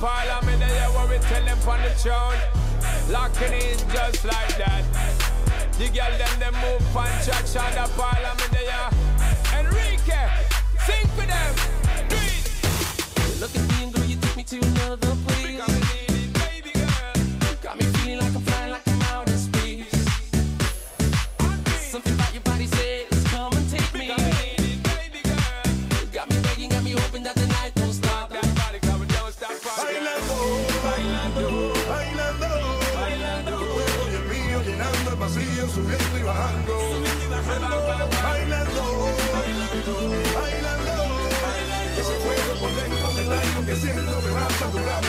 Parliament, they hear what we tell them from the throne. Locking in just like that. The girl them, they move on traction. The Parliament, they are. Enrique, sing for them. siempre me vas a adorar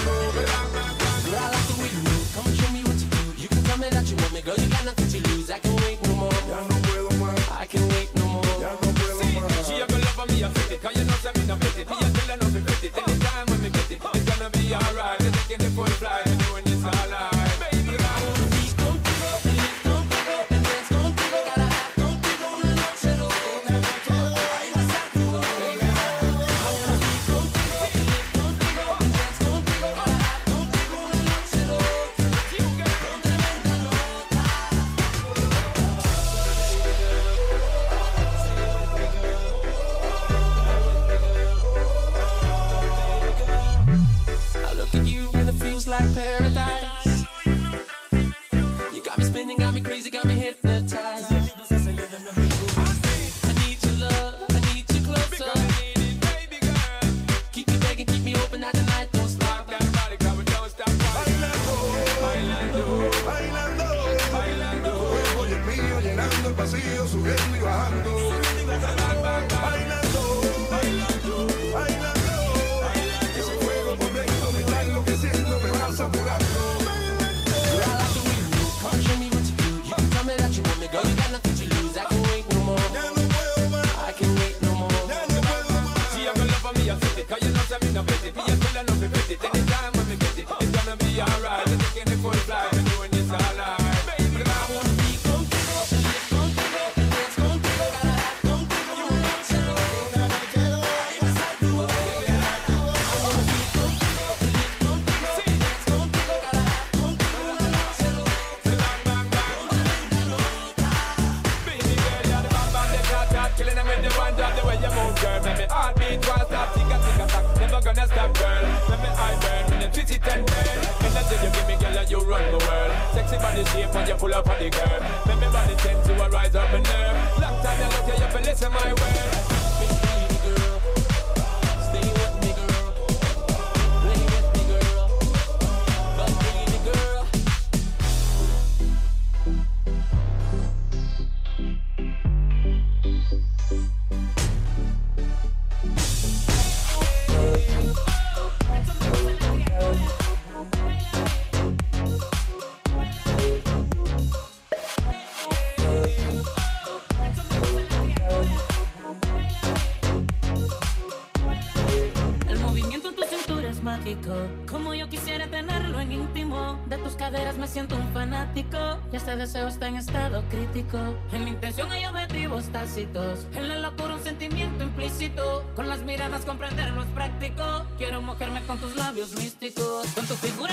en estado crítico. En mi intención hay objetivos tácitos. En la locura un sentimiento implícito. Con las miradas comprenderlo es práctico. Quiero mojarme con tus labios místicos. Con tu figura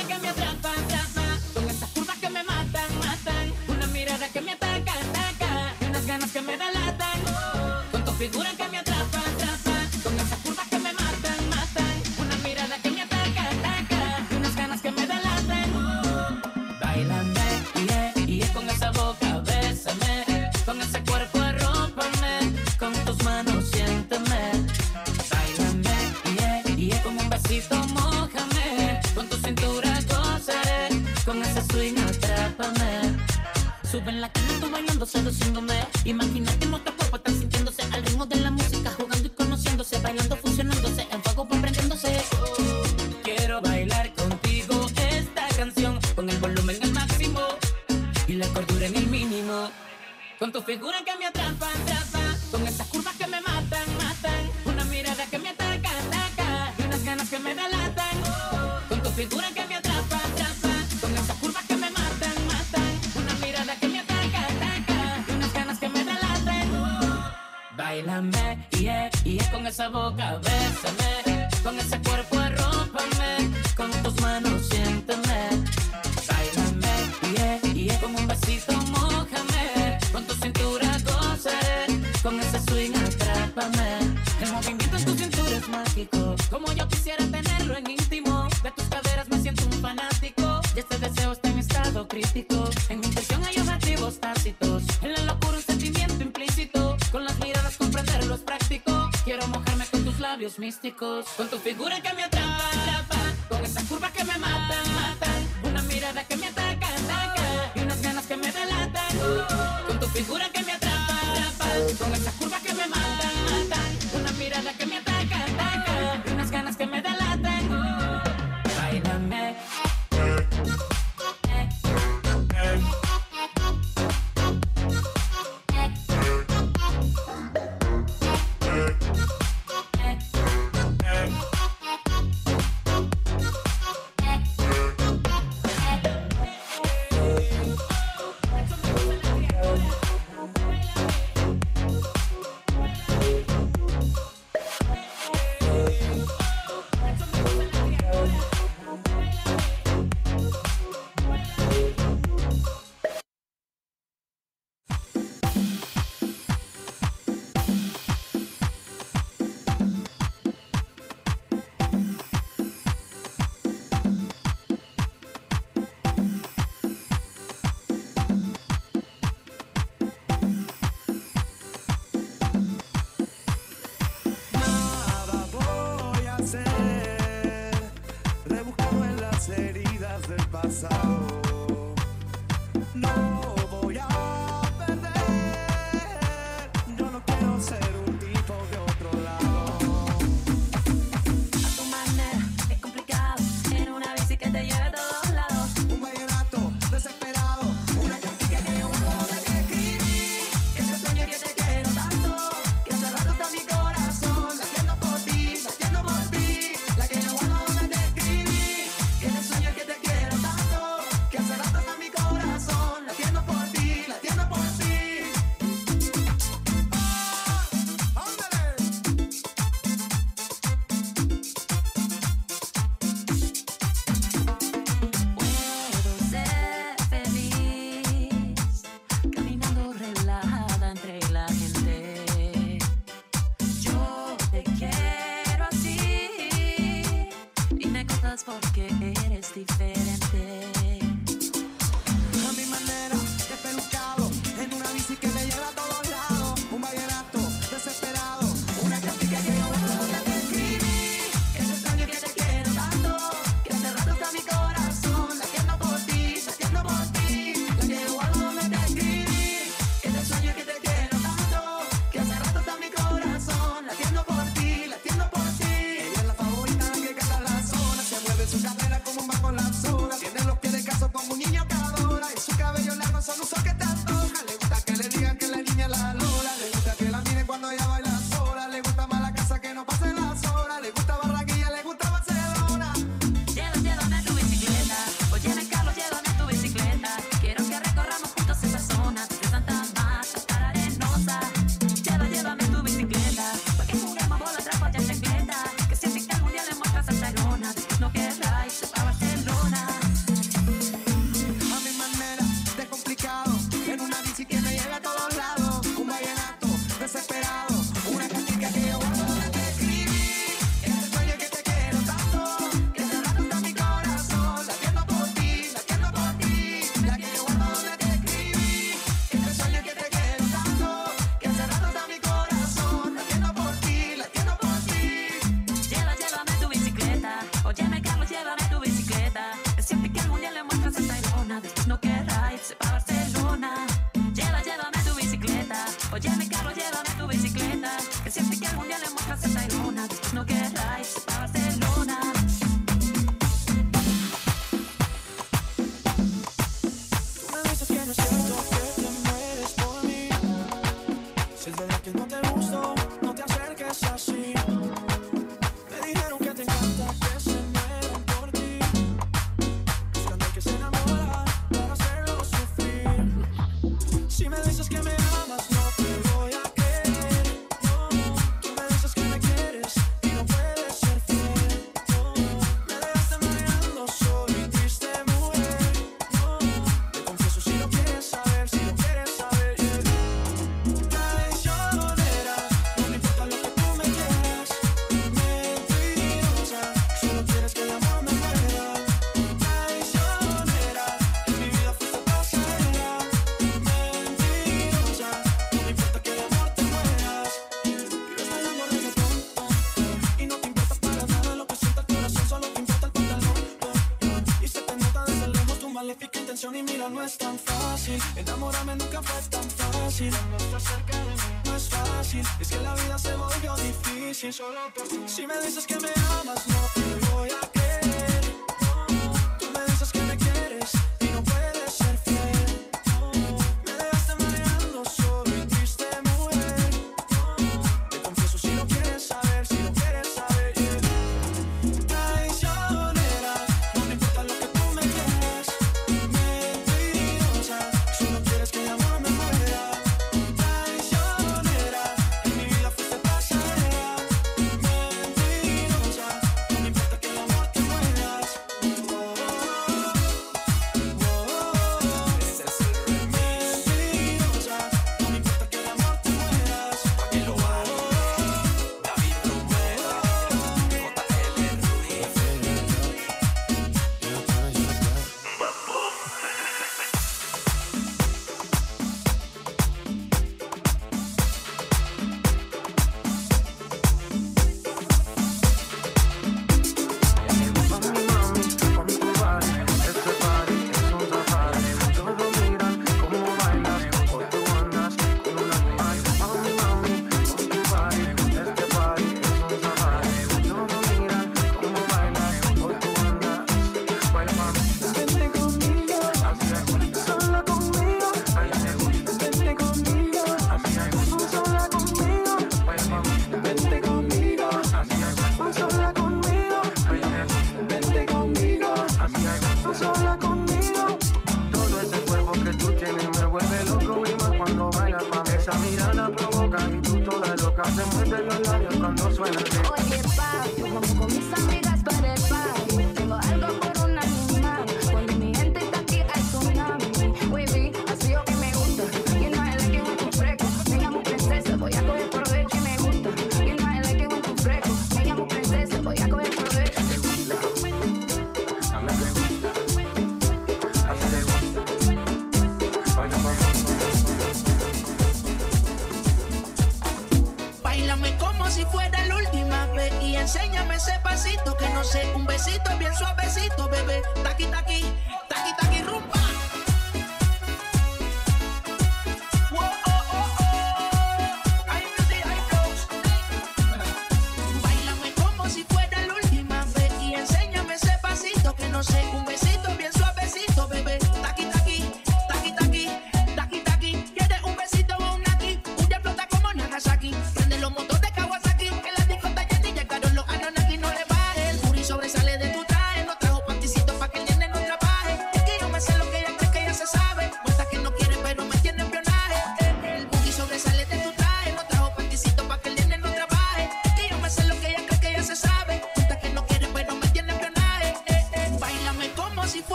Como yo quisiera tenerlo en íntimo. De tus caderas me siento un fanático. Y este deseo está en estado crítico. En mi intención hay objetivos tácitos. En la locura un sentimiento implícito. Con las miradas comprenderlo es práctico. Quiero mojarme con tus labios místicos. Con tu figura que me atrae.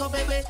Suavecito,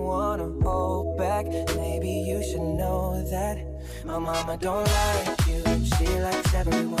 My mama don't like you, she likes everyone.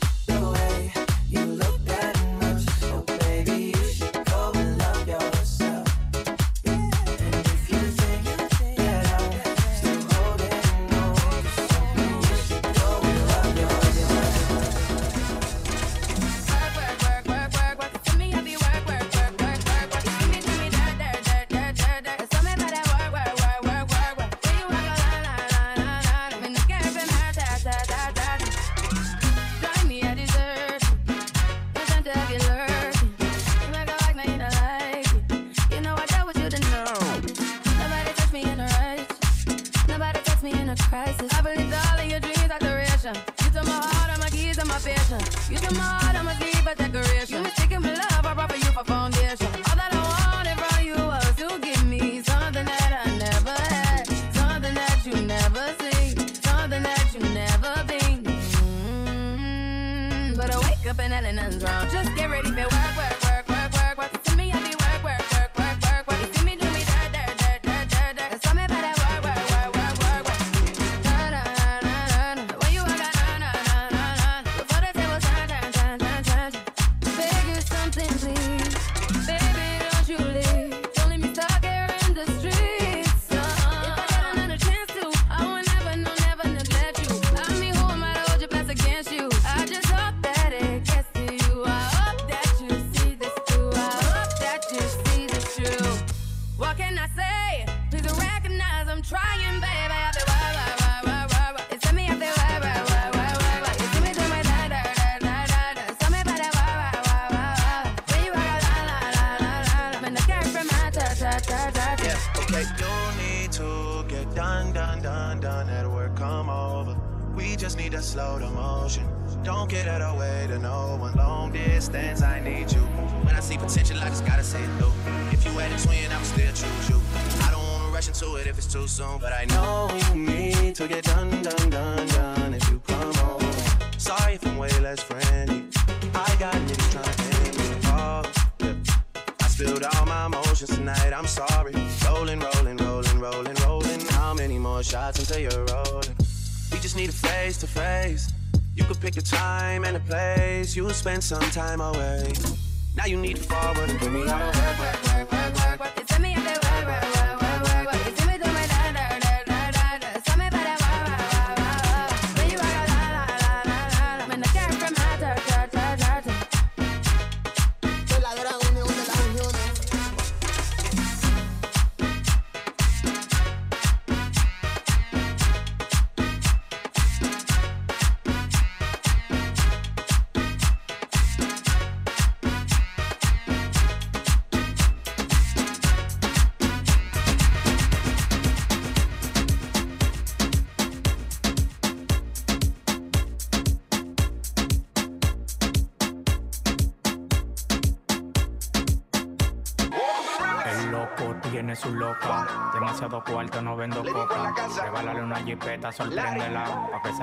way to know when long distance I need you. When I see potential, I just gotta say it through. If you had a twin, I'ma still choose you. I don't wanna rush into it if it's too soon, but I know you need to get done, done, done, done if you come home, Sorry if I'm way less friendly. I got niggas trying to end me off. I spilled all my emotions tonight, I'm sorry. Rolling, rolling, rolling, rolling, rolling. How many more shots until you're rolling? We just need a face to face you could pick a time and a place, you'll spend some time away. Now you need to forward and bring me out of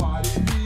nobody.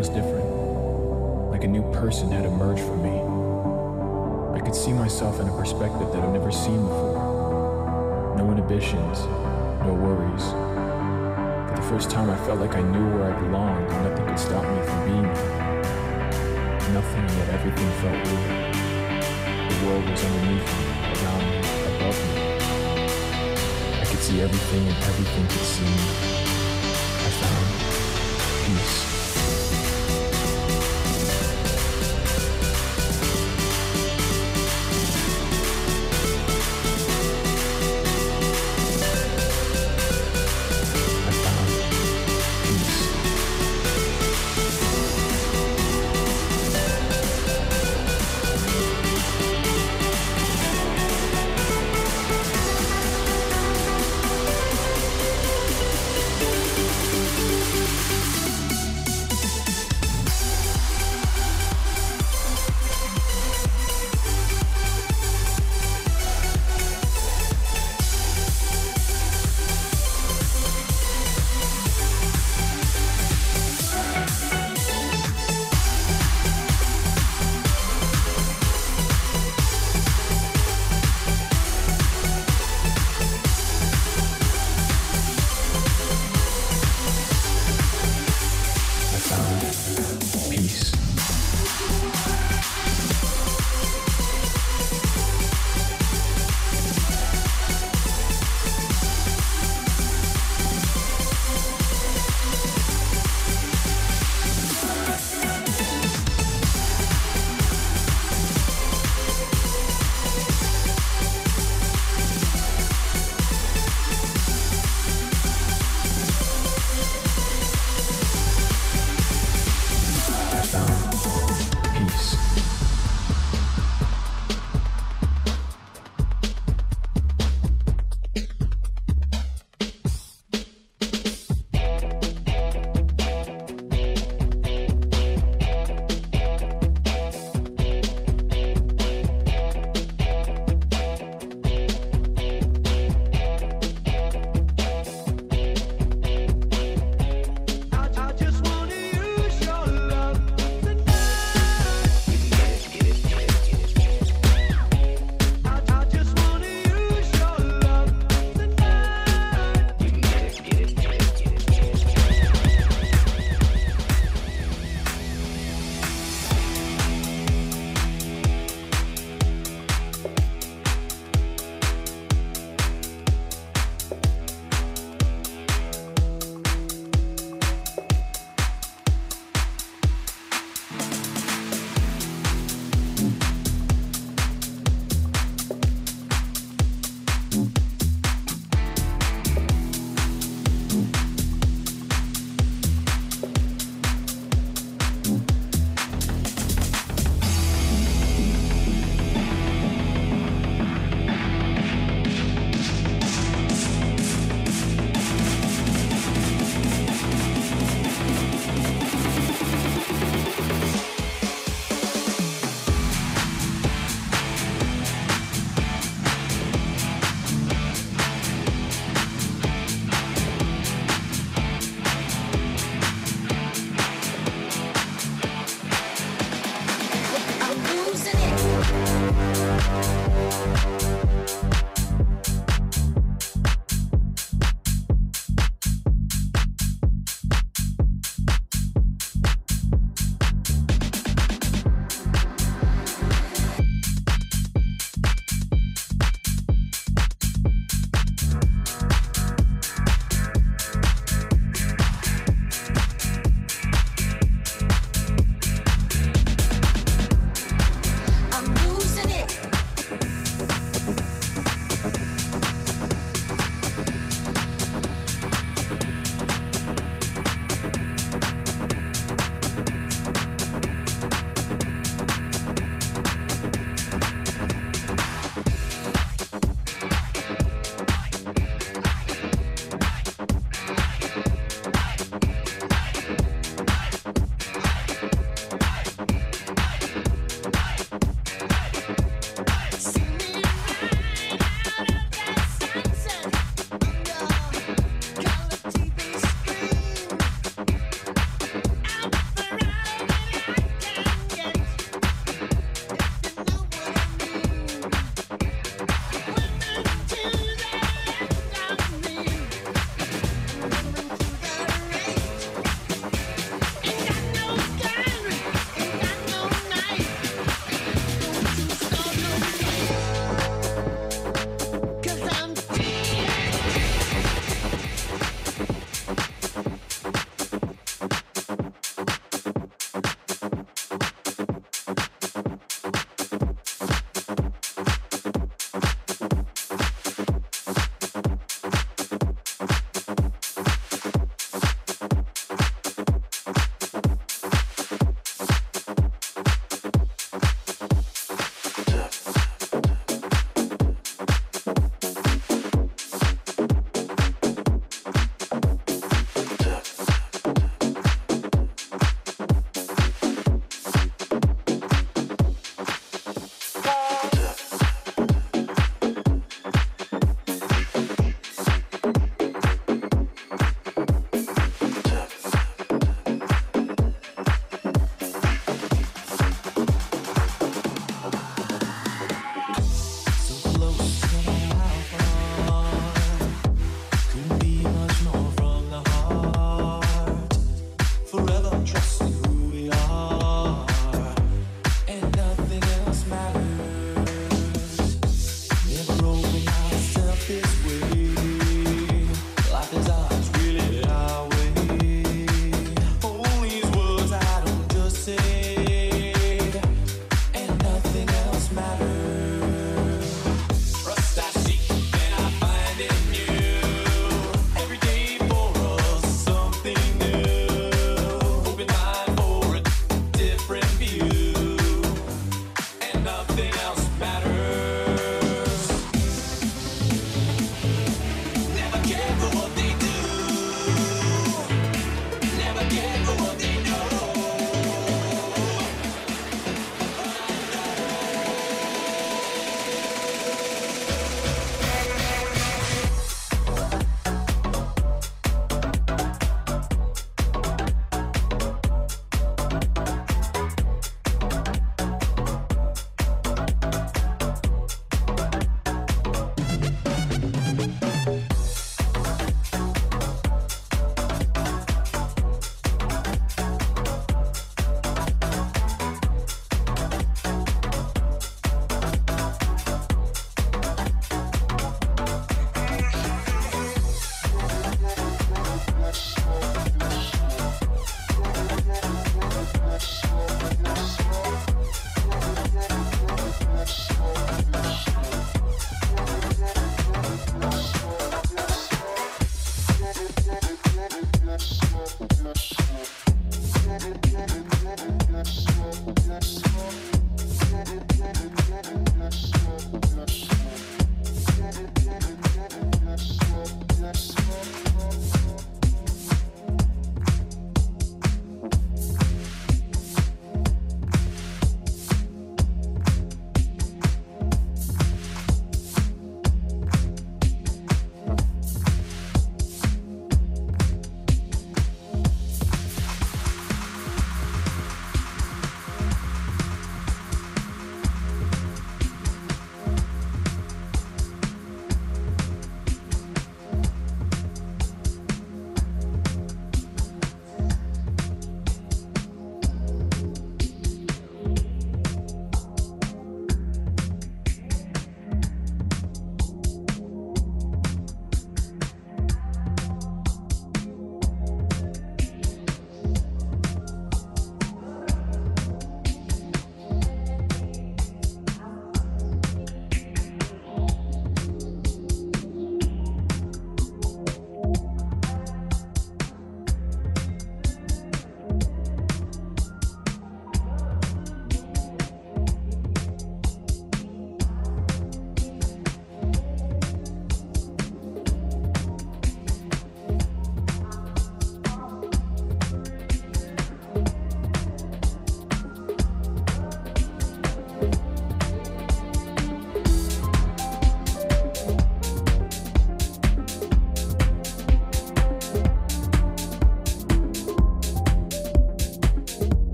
was different, like a new person had emerged from me. I could see myself in a perspective that I've never seen before. No inhibitions, no worries. For the first time, I felt like I knew where I belonged and nothing could stop me from being here. Nothing, yet everything felt real. The world was underneath me, around me, above me. I could see everything and everything could see me. I found peace.